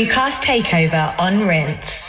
Crucast takeover on Rinse.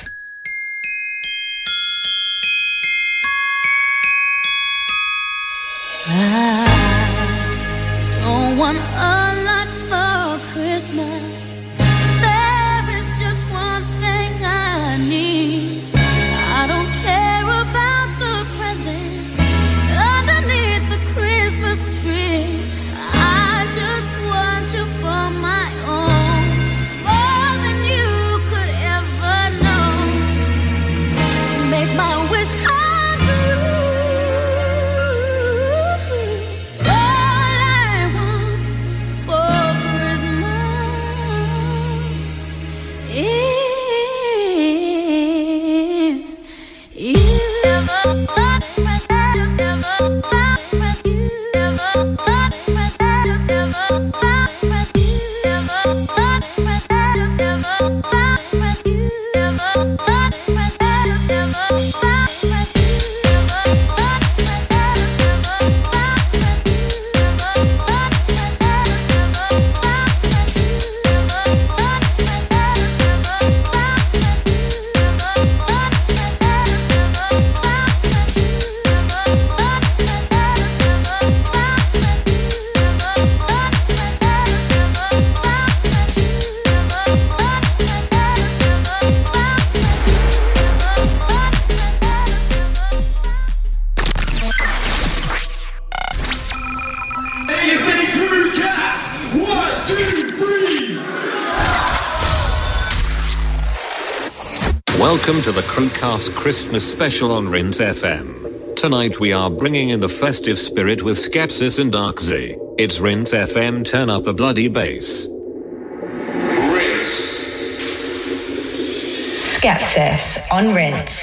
Christmas special on Rinse FM. Tonight we are bringing in the festive spirit with Skepsis and Darkzy. It's Rinse FM, turn up the bloody bass. Rinse. Skepsis on Rinse.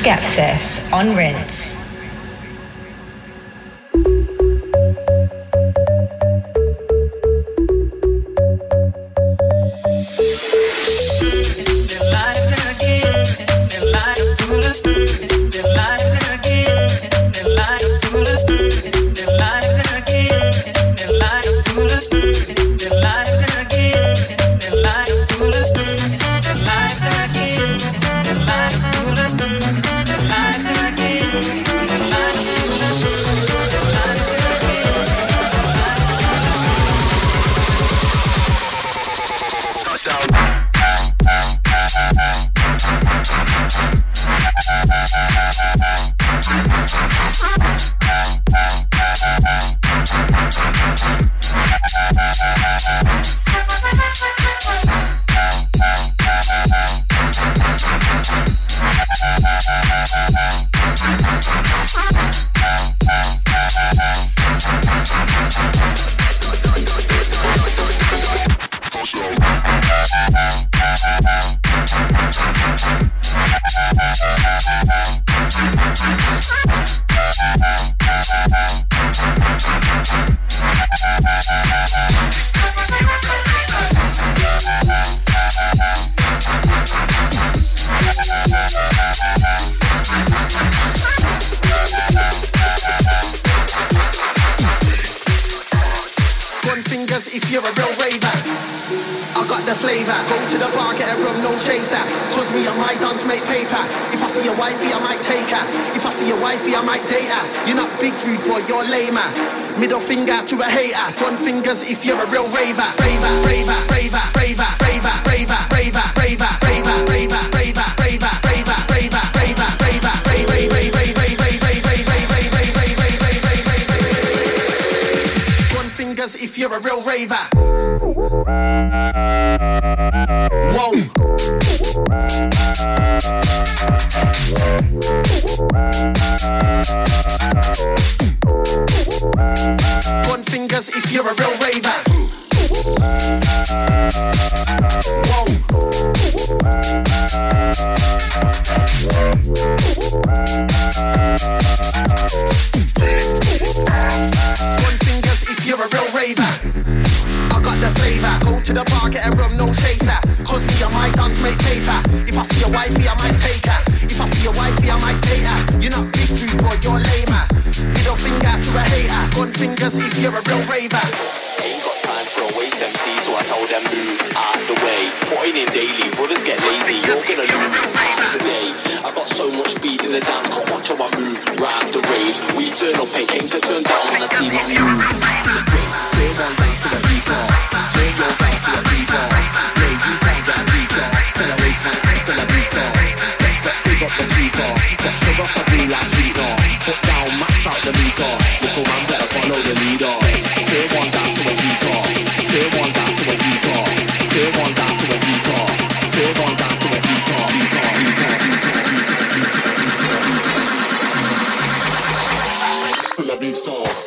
Skepsis on Rinse.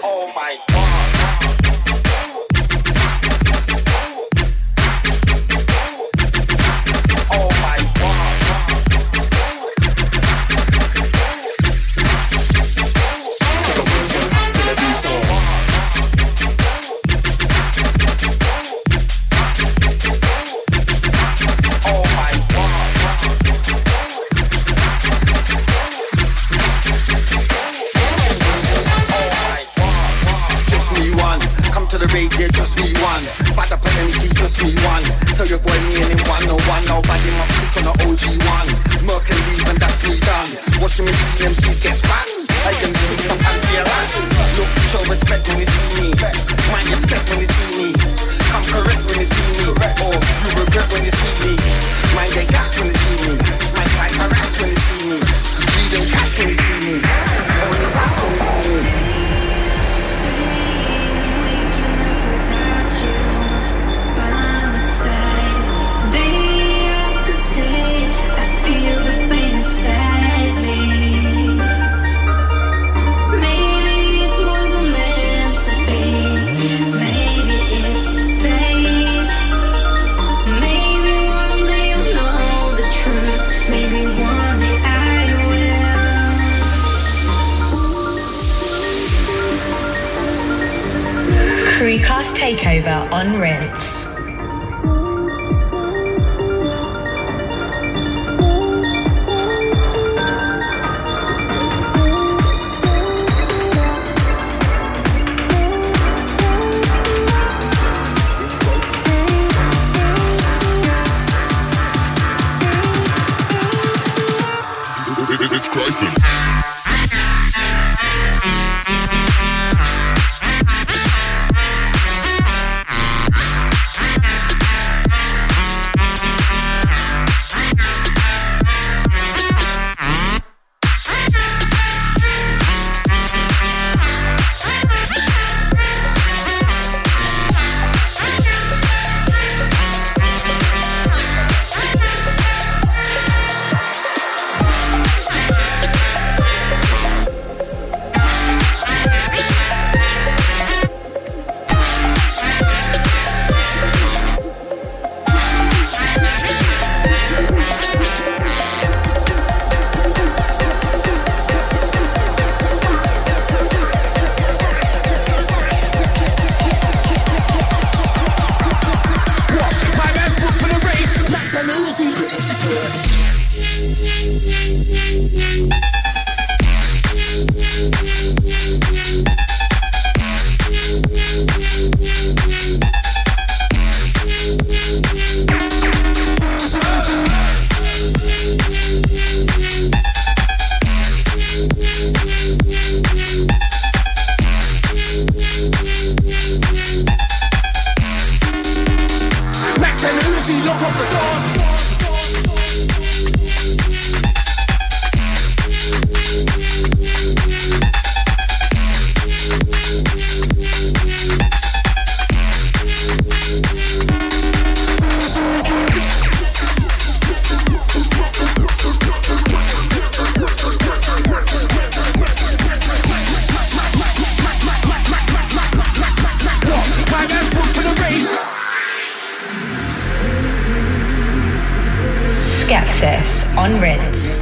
Oh my god. Skepsis on Rinse.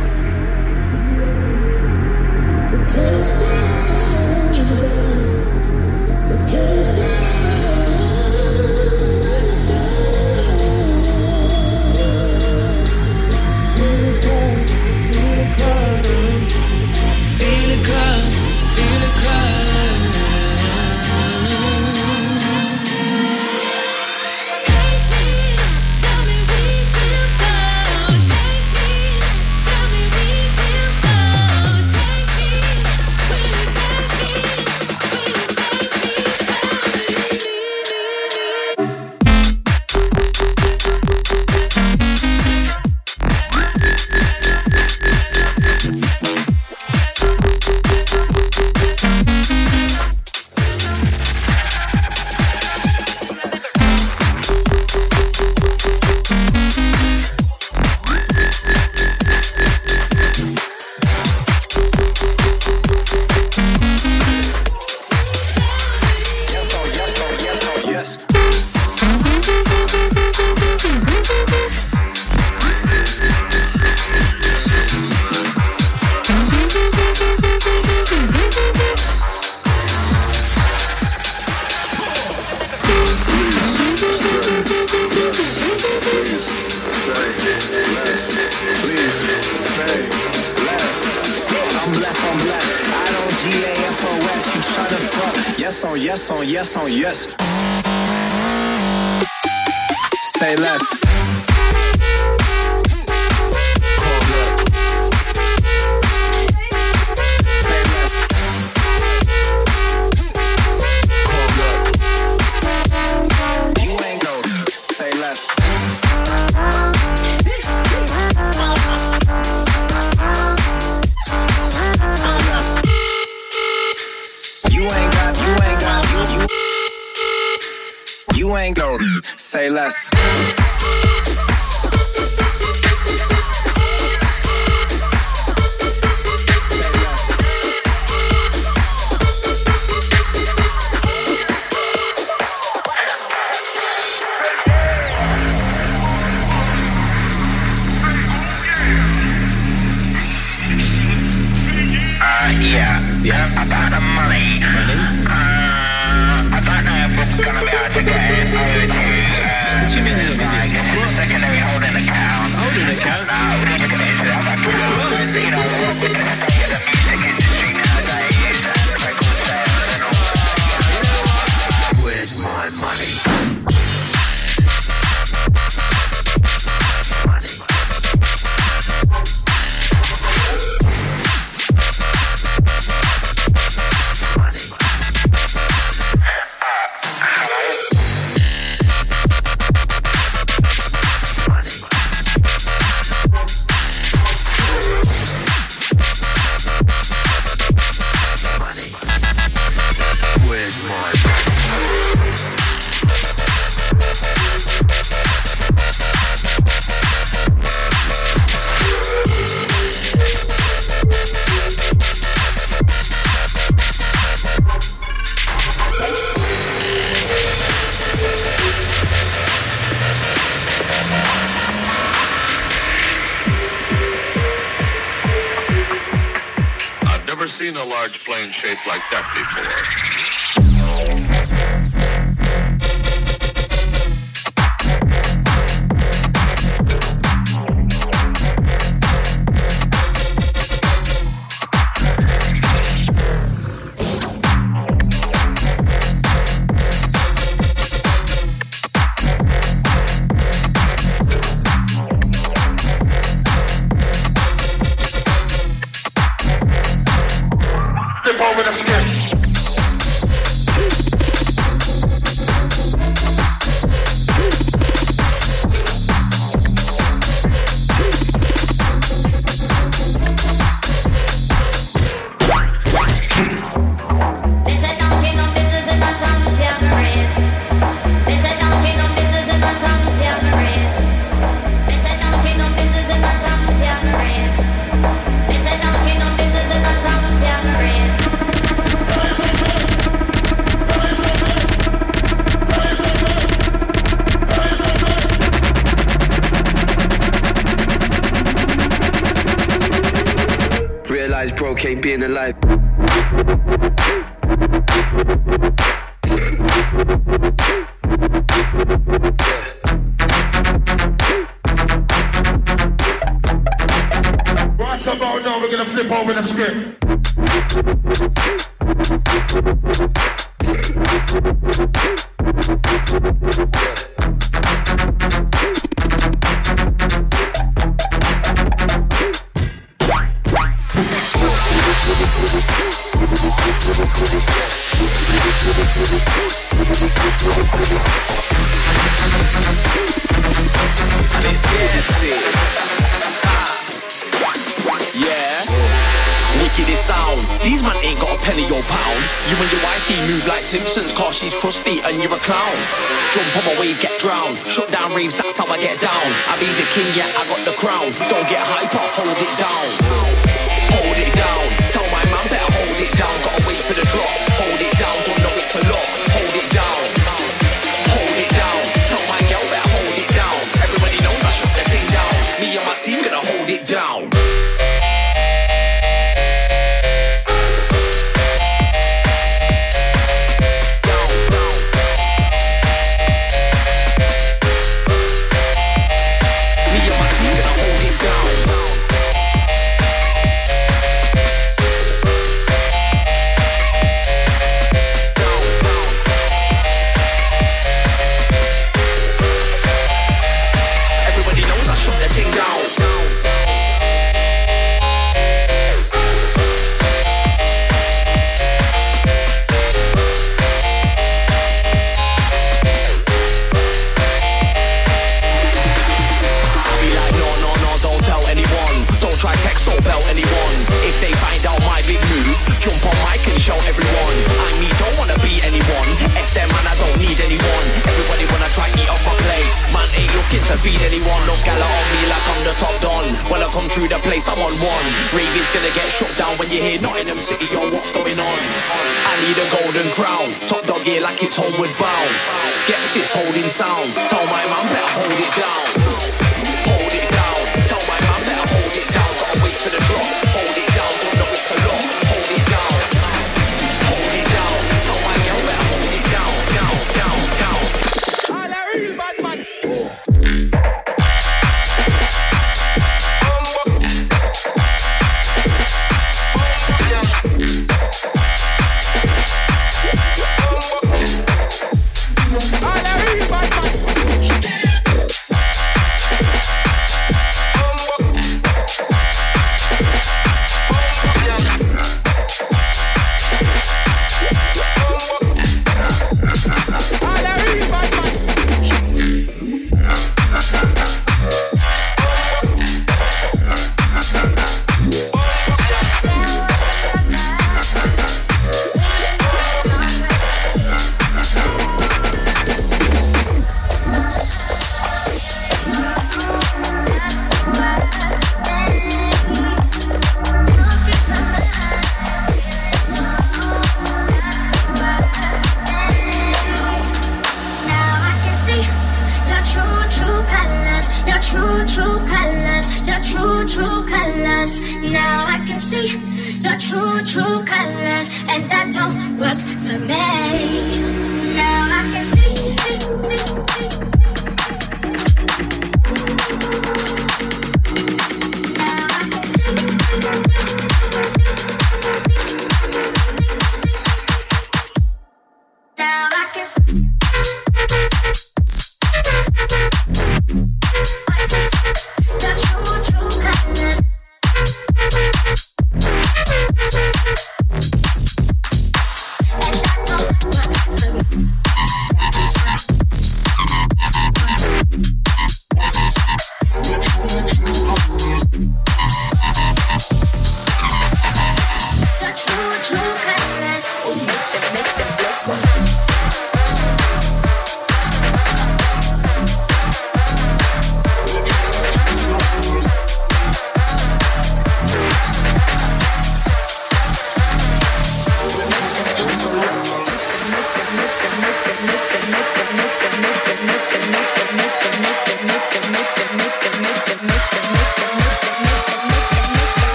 seen a large plane shaped like that before. in the life.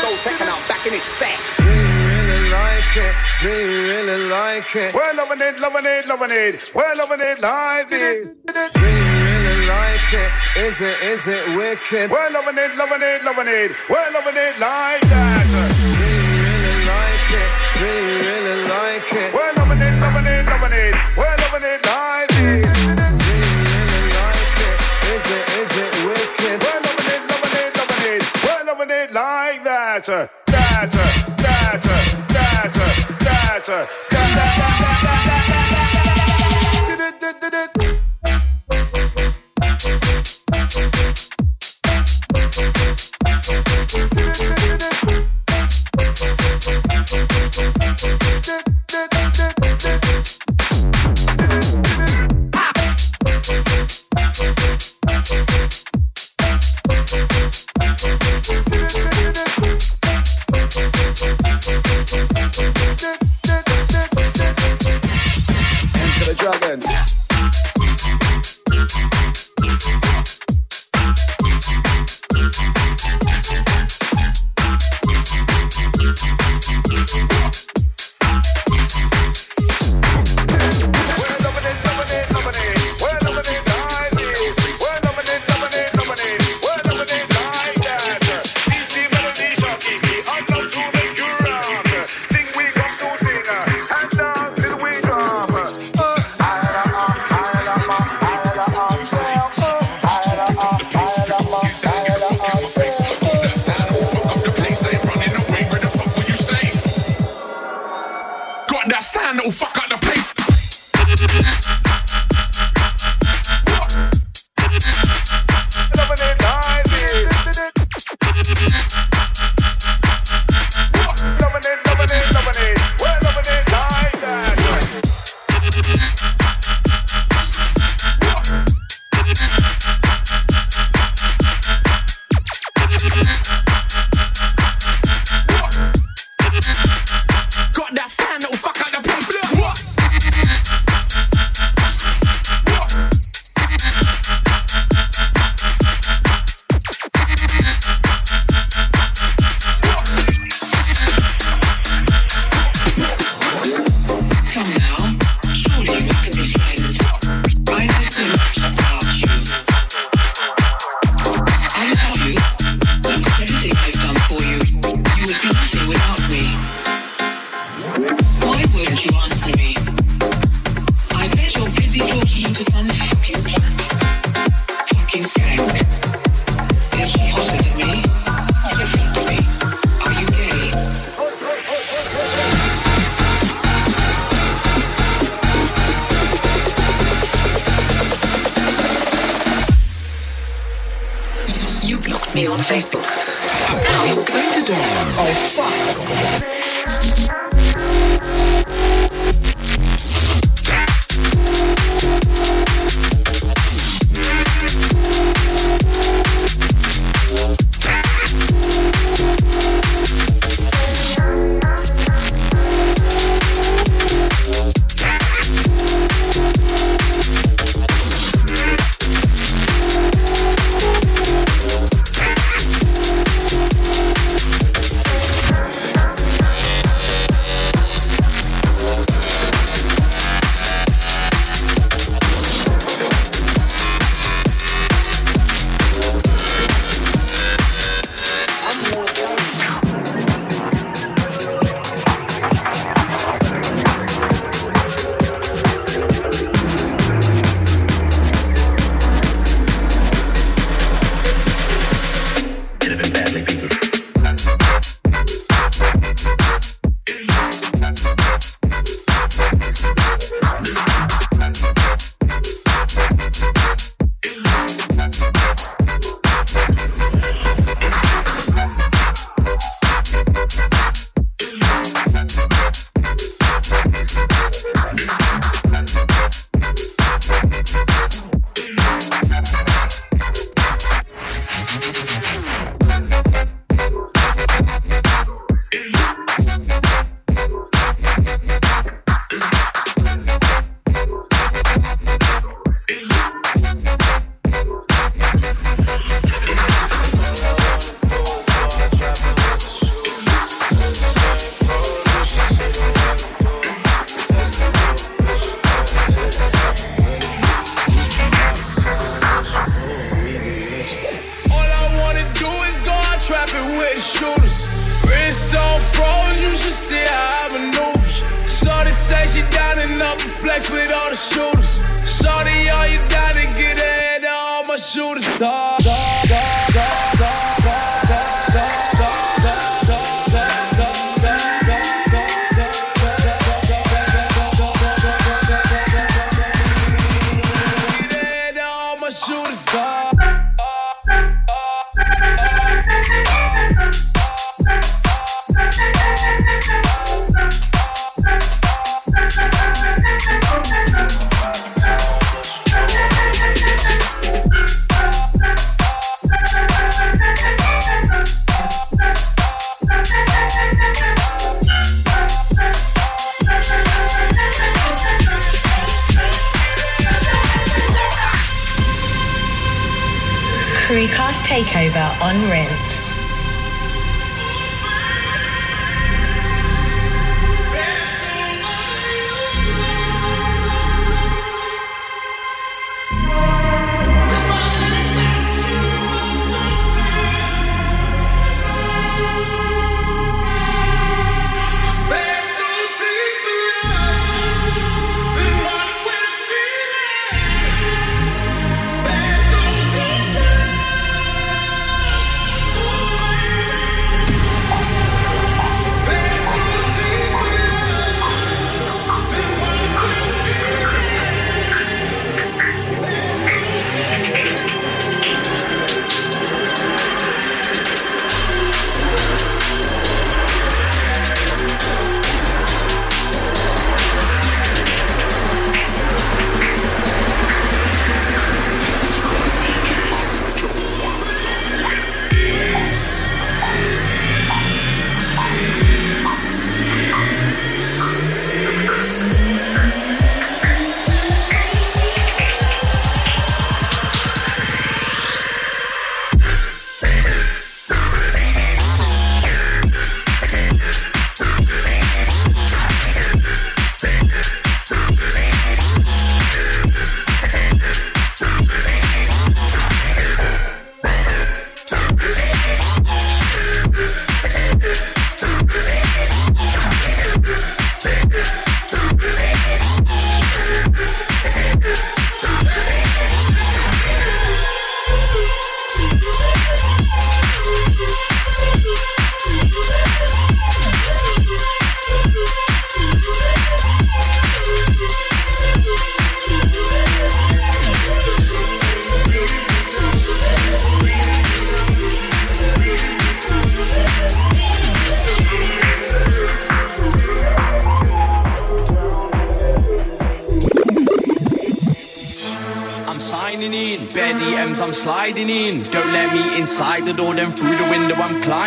soul checking out back in its sack. Do you really like it? Do you really like it? We're loving it, loving it, loving it. We're loving it like this. Do you really like it? Is it, is it wicked? We're loving it, loving it, loving it. We're loving it like that. Do you really like it? Do you really like it? We're loving it, loving it, loving it. We're loving it like this. Do you really like it? Is it, is it wicked? We're loving it, loving it, loving it. We're loving it like that, that, that, that, that, that,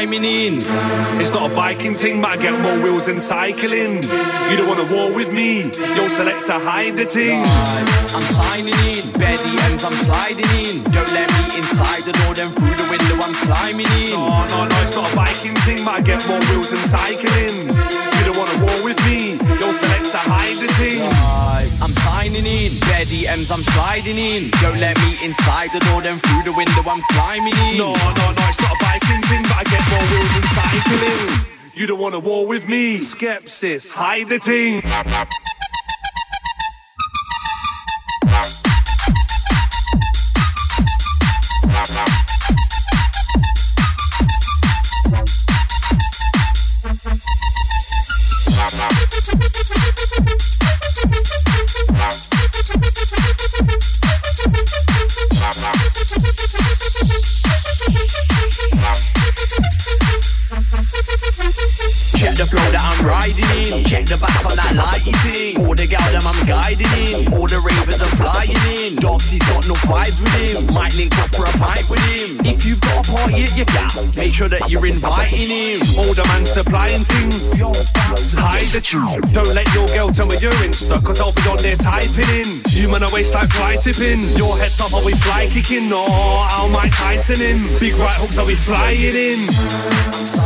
I'm in. It's not a biking thing, but I get more wheels than cycling. You don't want to war with me, you'll select to hide the team. I'm signing in, bare DMs I'm sliding in. Don't let me inside the door, then through the window I'm climbing in. No, no, no, it's not a biking thing, but I get more wheels than cycling. You don't want to war with me, you'll select to hide the team. I'm signing in, bare DMs I'm sliding in. Don't let me inside the door, then through the window I'm climbing in. No, no, no, it's not a biking thing, but I get more wheels than cycling. You don't want to war with me, skepsis, hide the team. Sure that you're inviting him. All the man supplying things. Hide the truth. Don't let your girl tell me you're Insta, cause I'll be on there typing in. You man, I waste like fly tipping. Your head top, are we fly kicking? No, I'll Mike Tyson in. Big right hooks, are we flying in?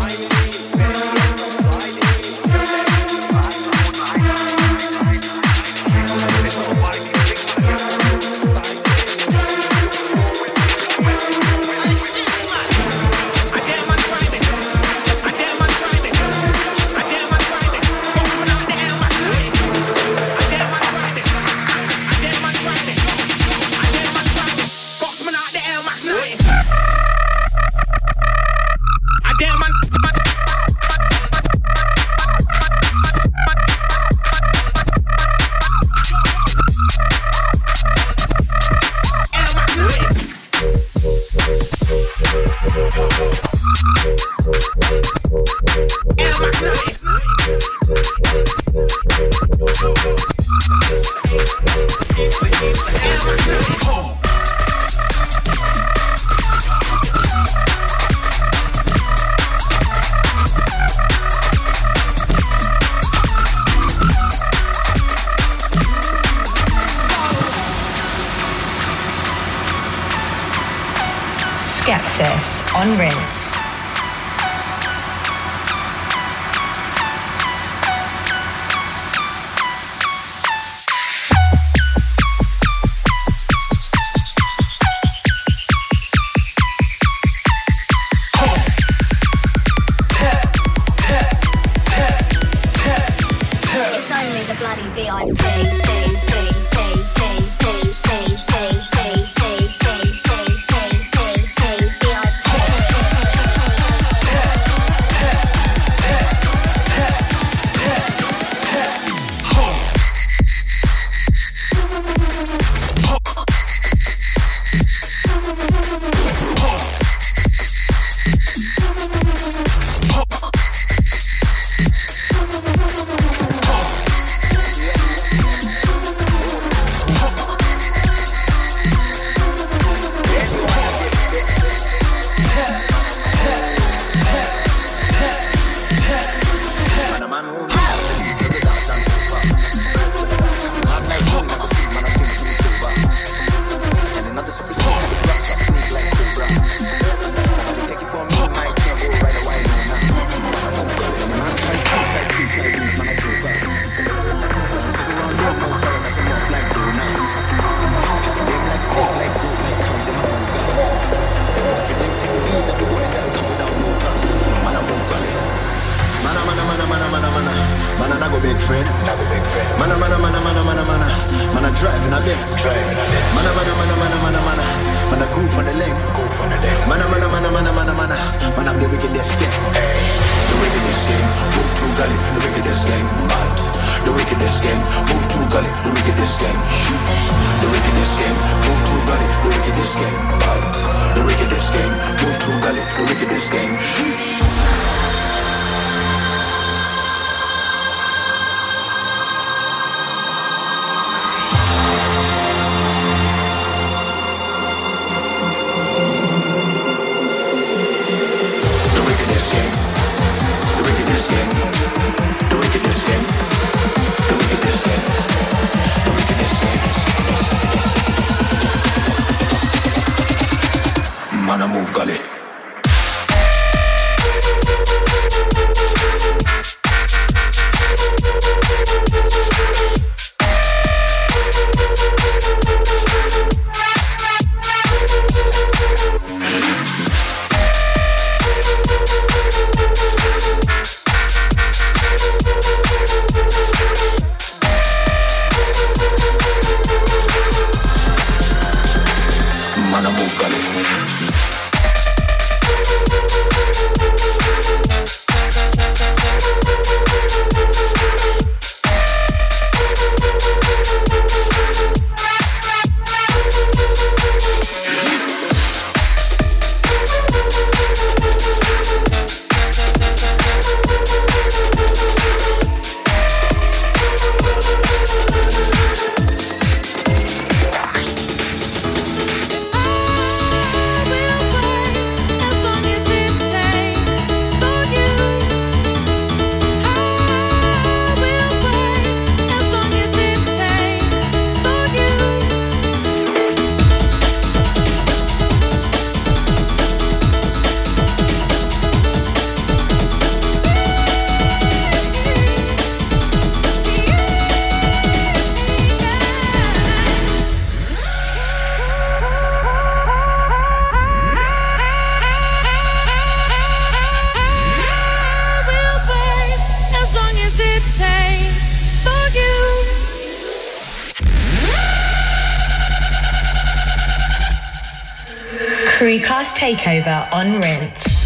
Crucast Takeover on Rinse.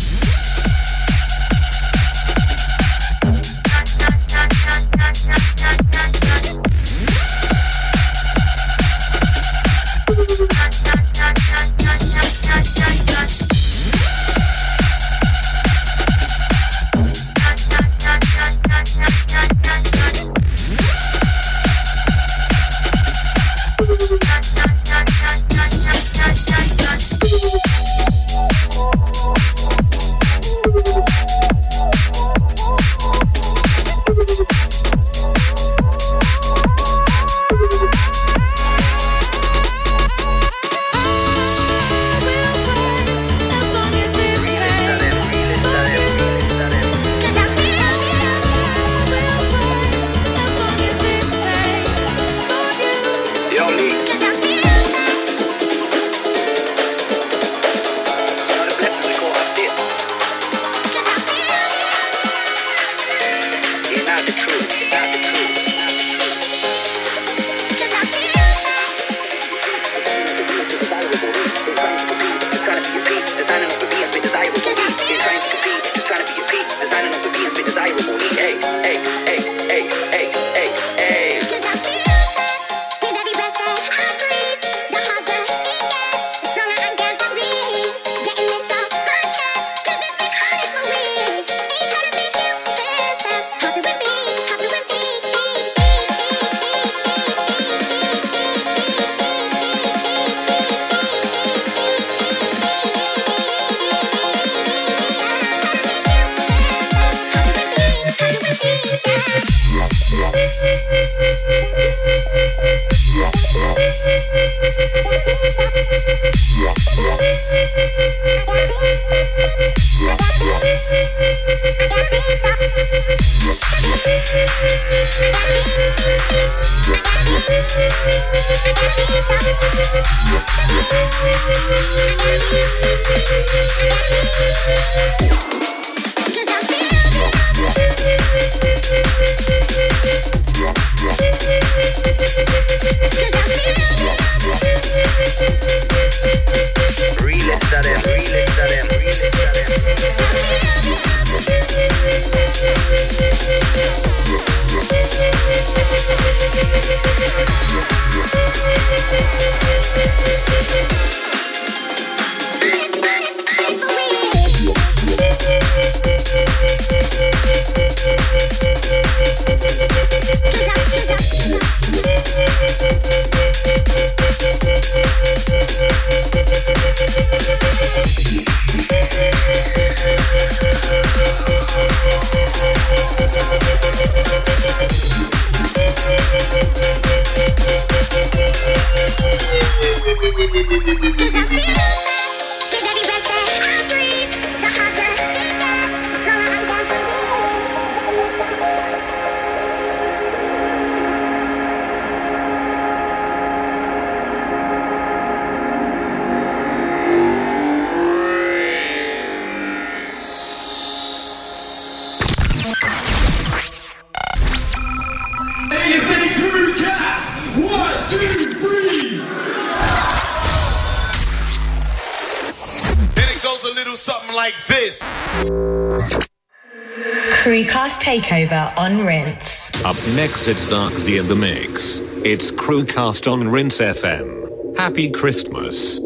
Crucast Takeover on Rinse. Up next, it's Darkzy in the Mix. It's Crucast on Rinse FM. Happy Christmas.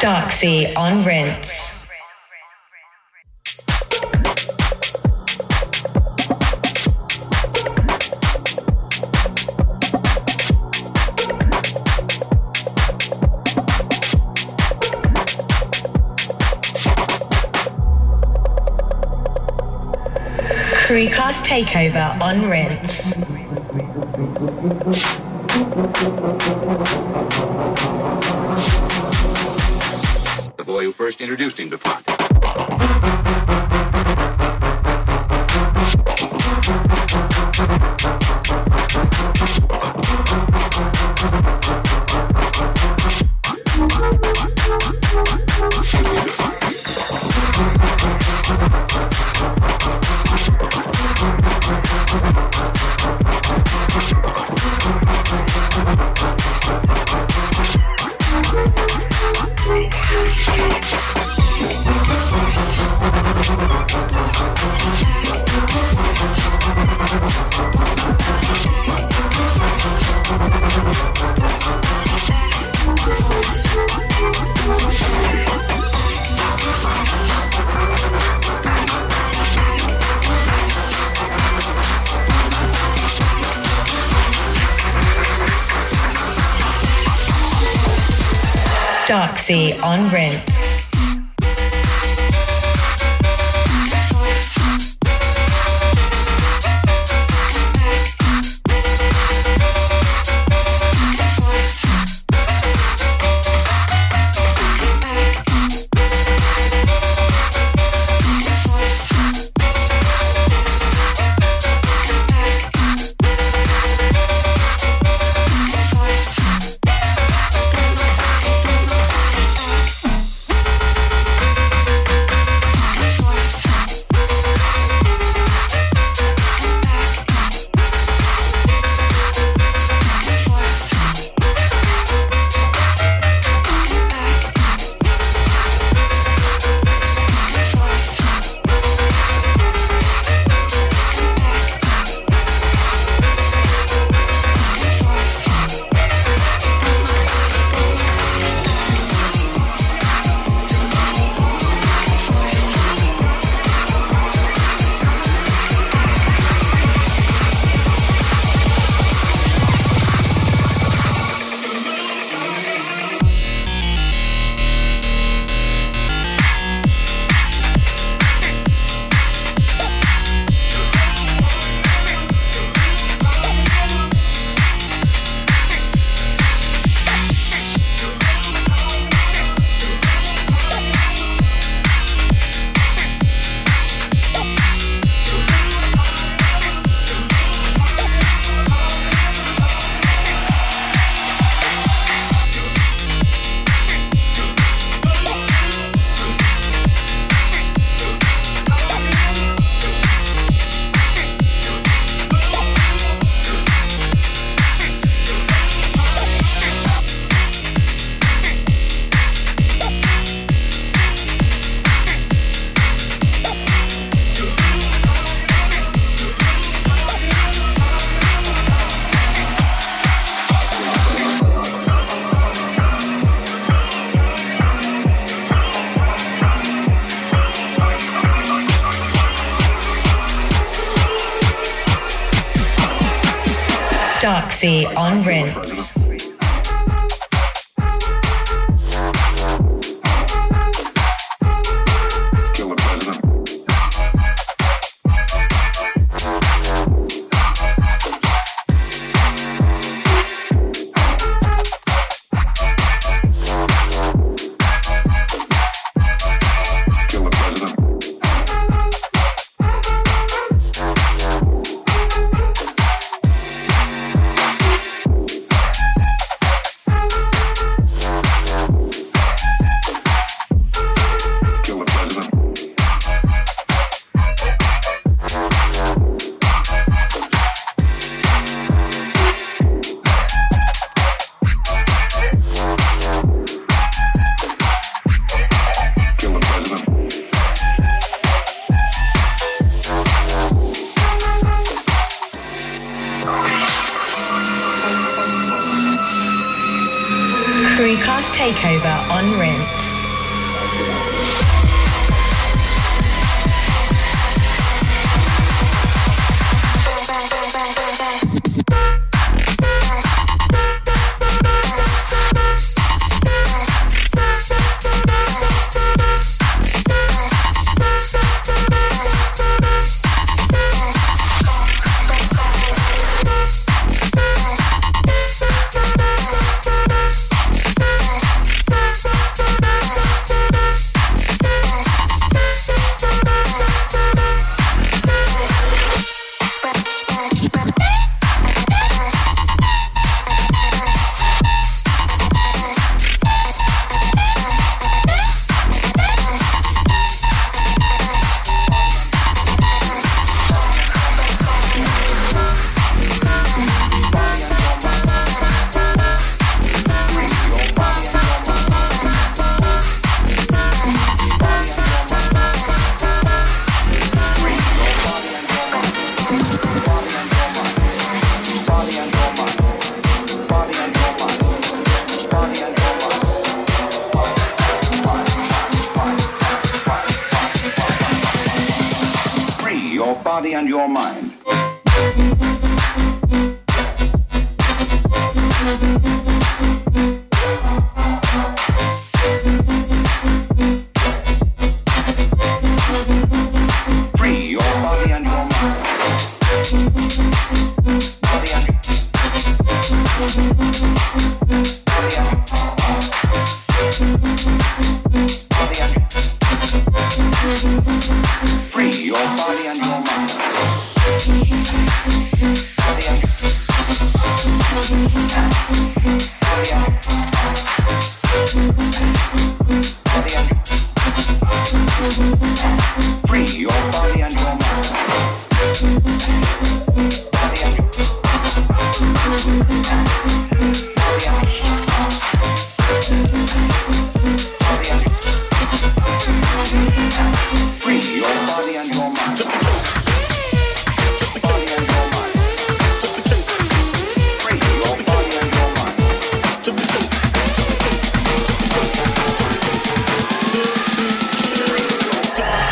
Darkzy on Rinse. Crucast Takeover on Rinse. The boy who first introduced him to pot. Darkzy on Rinse.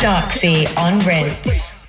Darkzy on Rinse.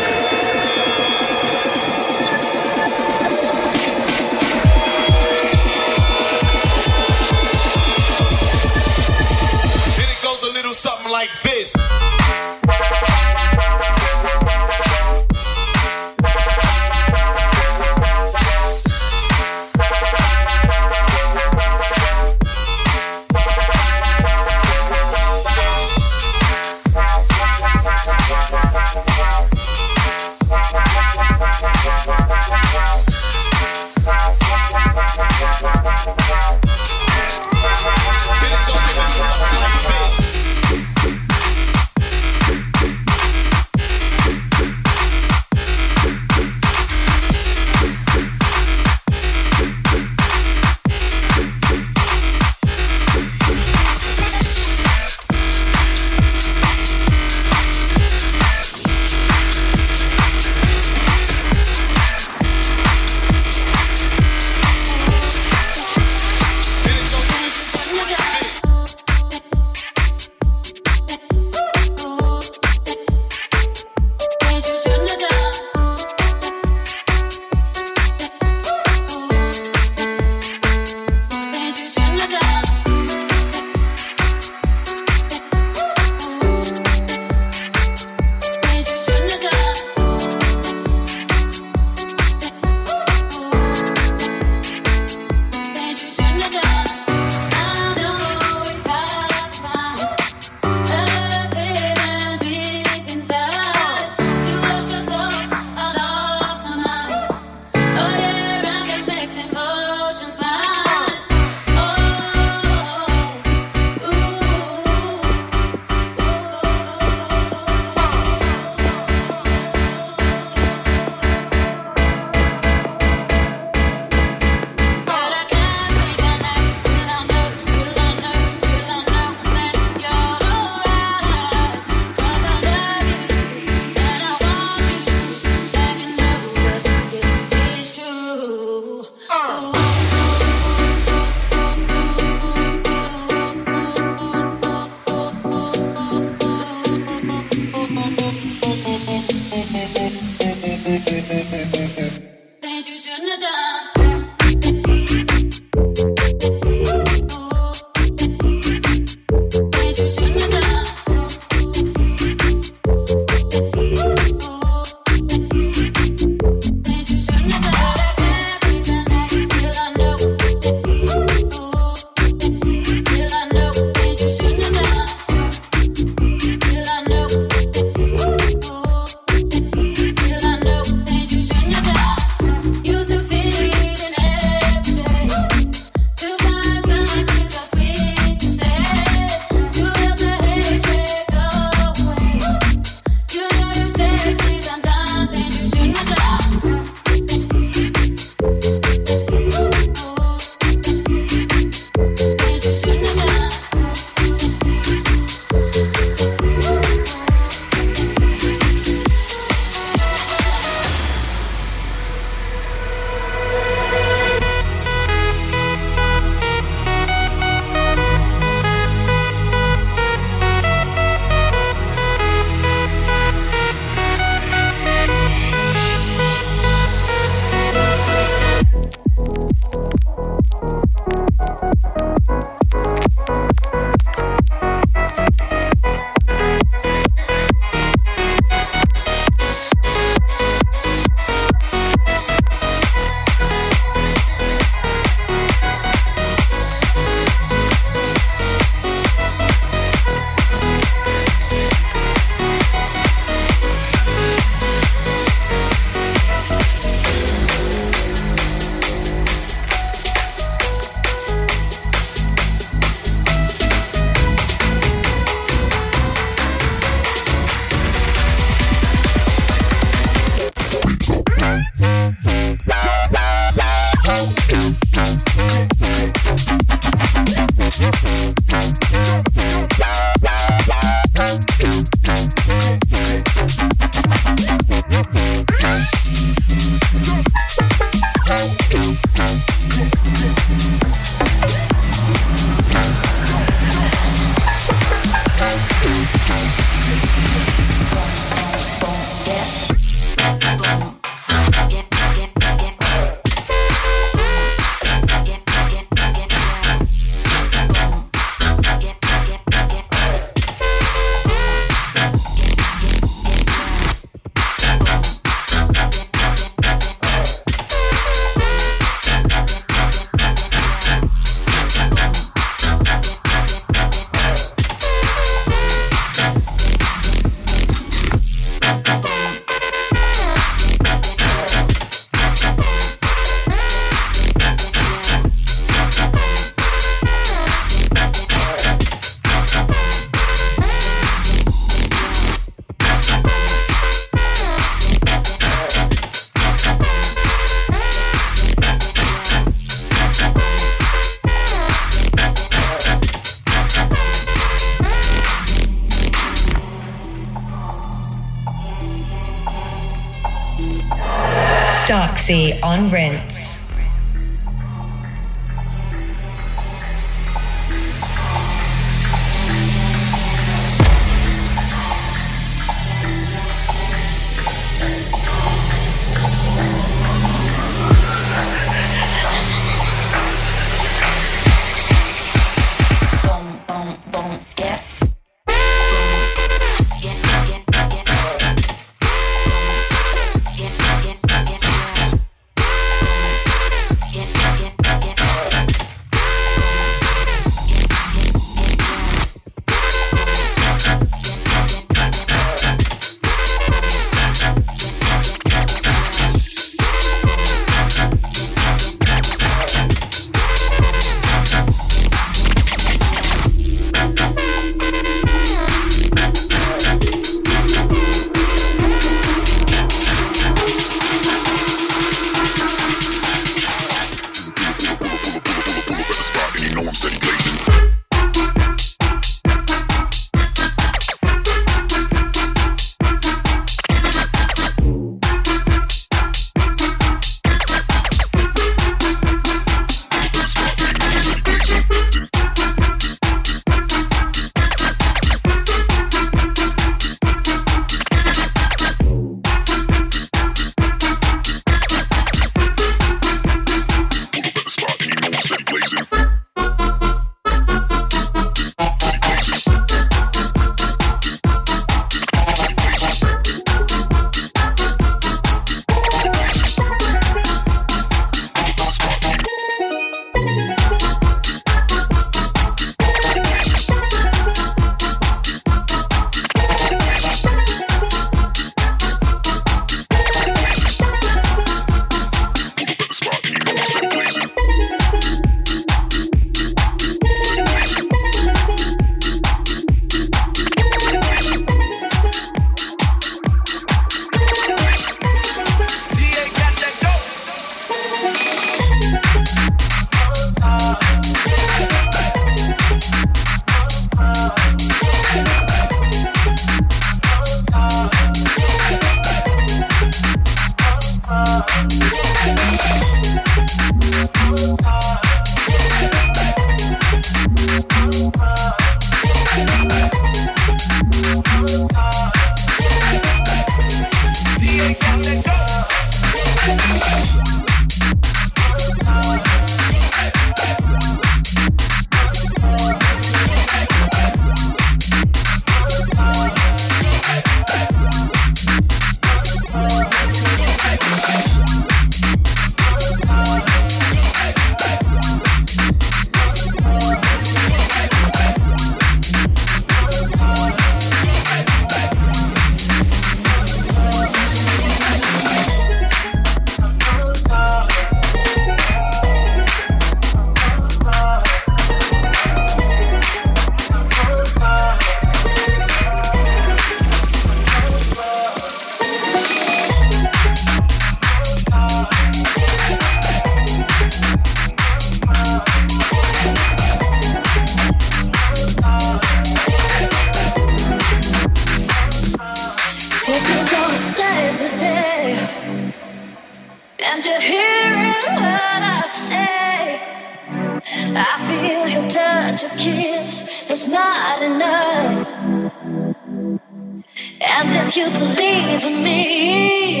And if you believe in me,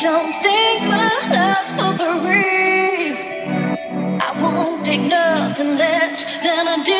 don't think my love's for free. I won't take nothing less than I do.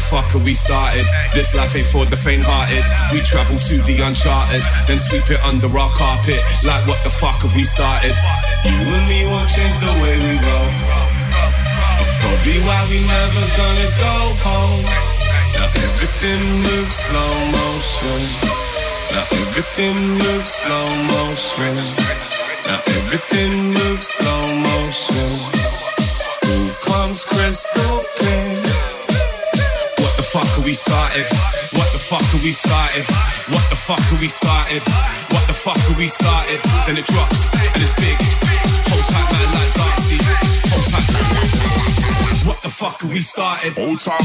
the fuck are we started? This life ain't for the faint hearted. We travel to the uncharted, then sweep it under our carpet. Like, what the fuck have we started? You and me won't change the way we roll. It's probably why we never gonna go home. Now everything moves slow motion. Now everything moves slow motion. Now everything moves slow motion. Who comes crystal clear? fuck are we started? What the fuck are we started? What the fuck are we started? What the fuck are we started? Then it drops and it's big. Hold tight, man, like Dicey. Hold tight. What the fuck are we started? Hold tight.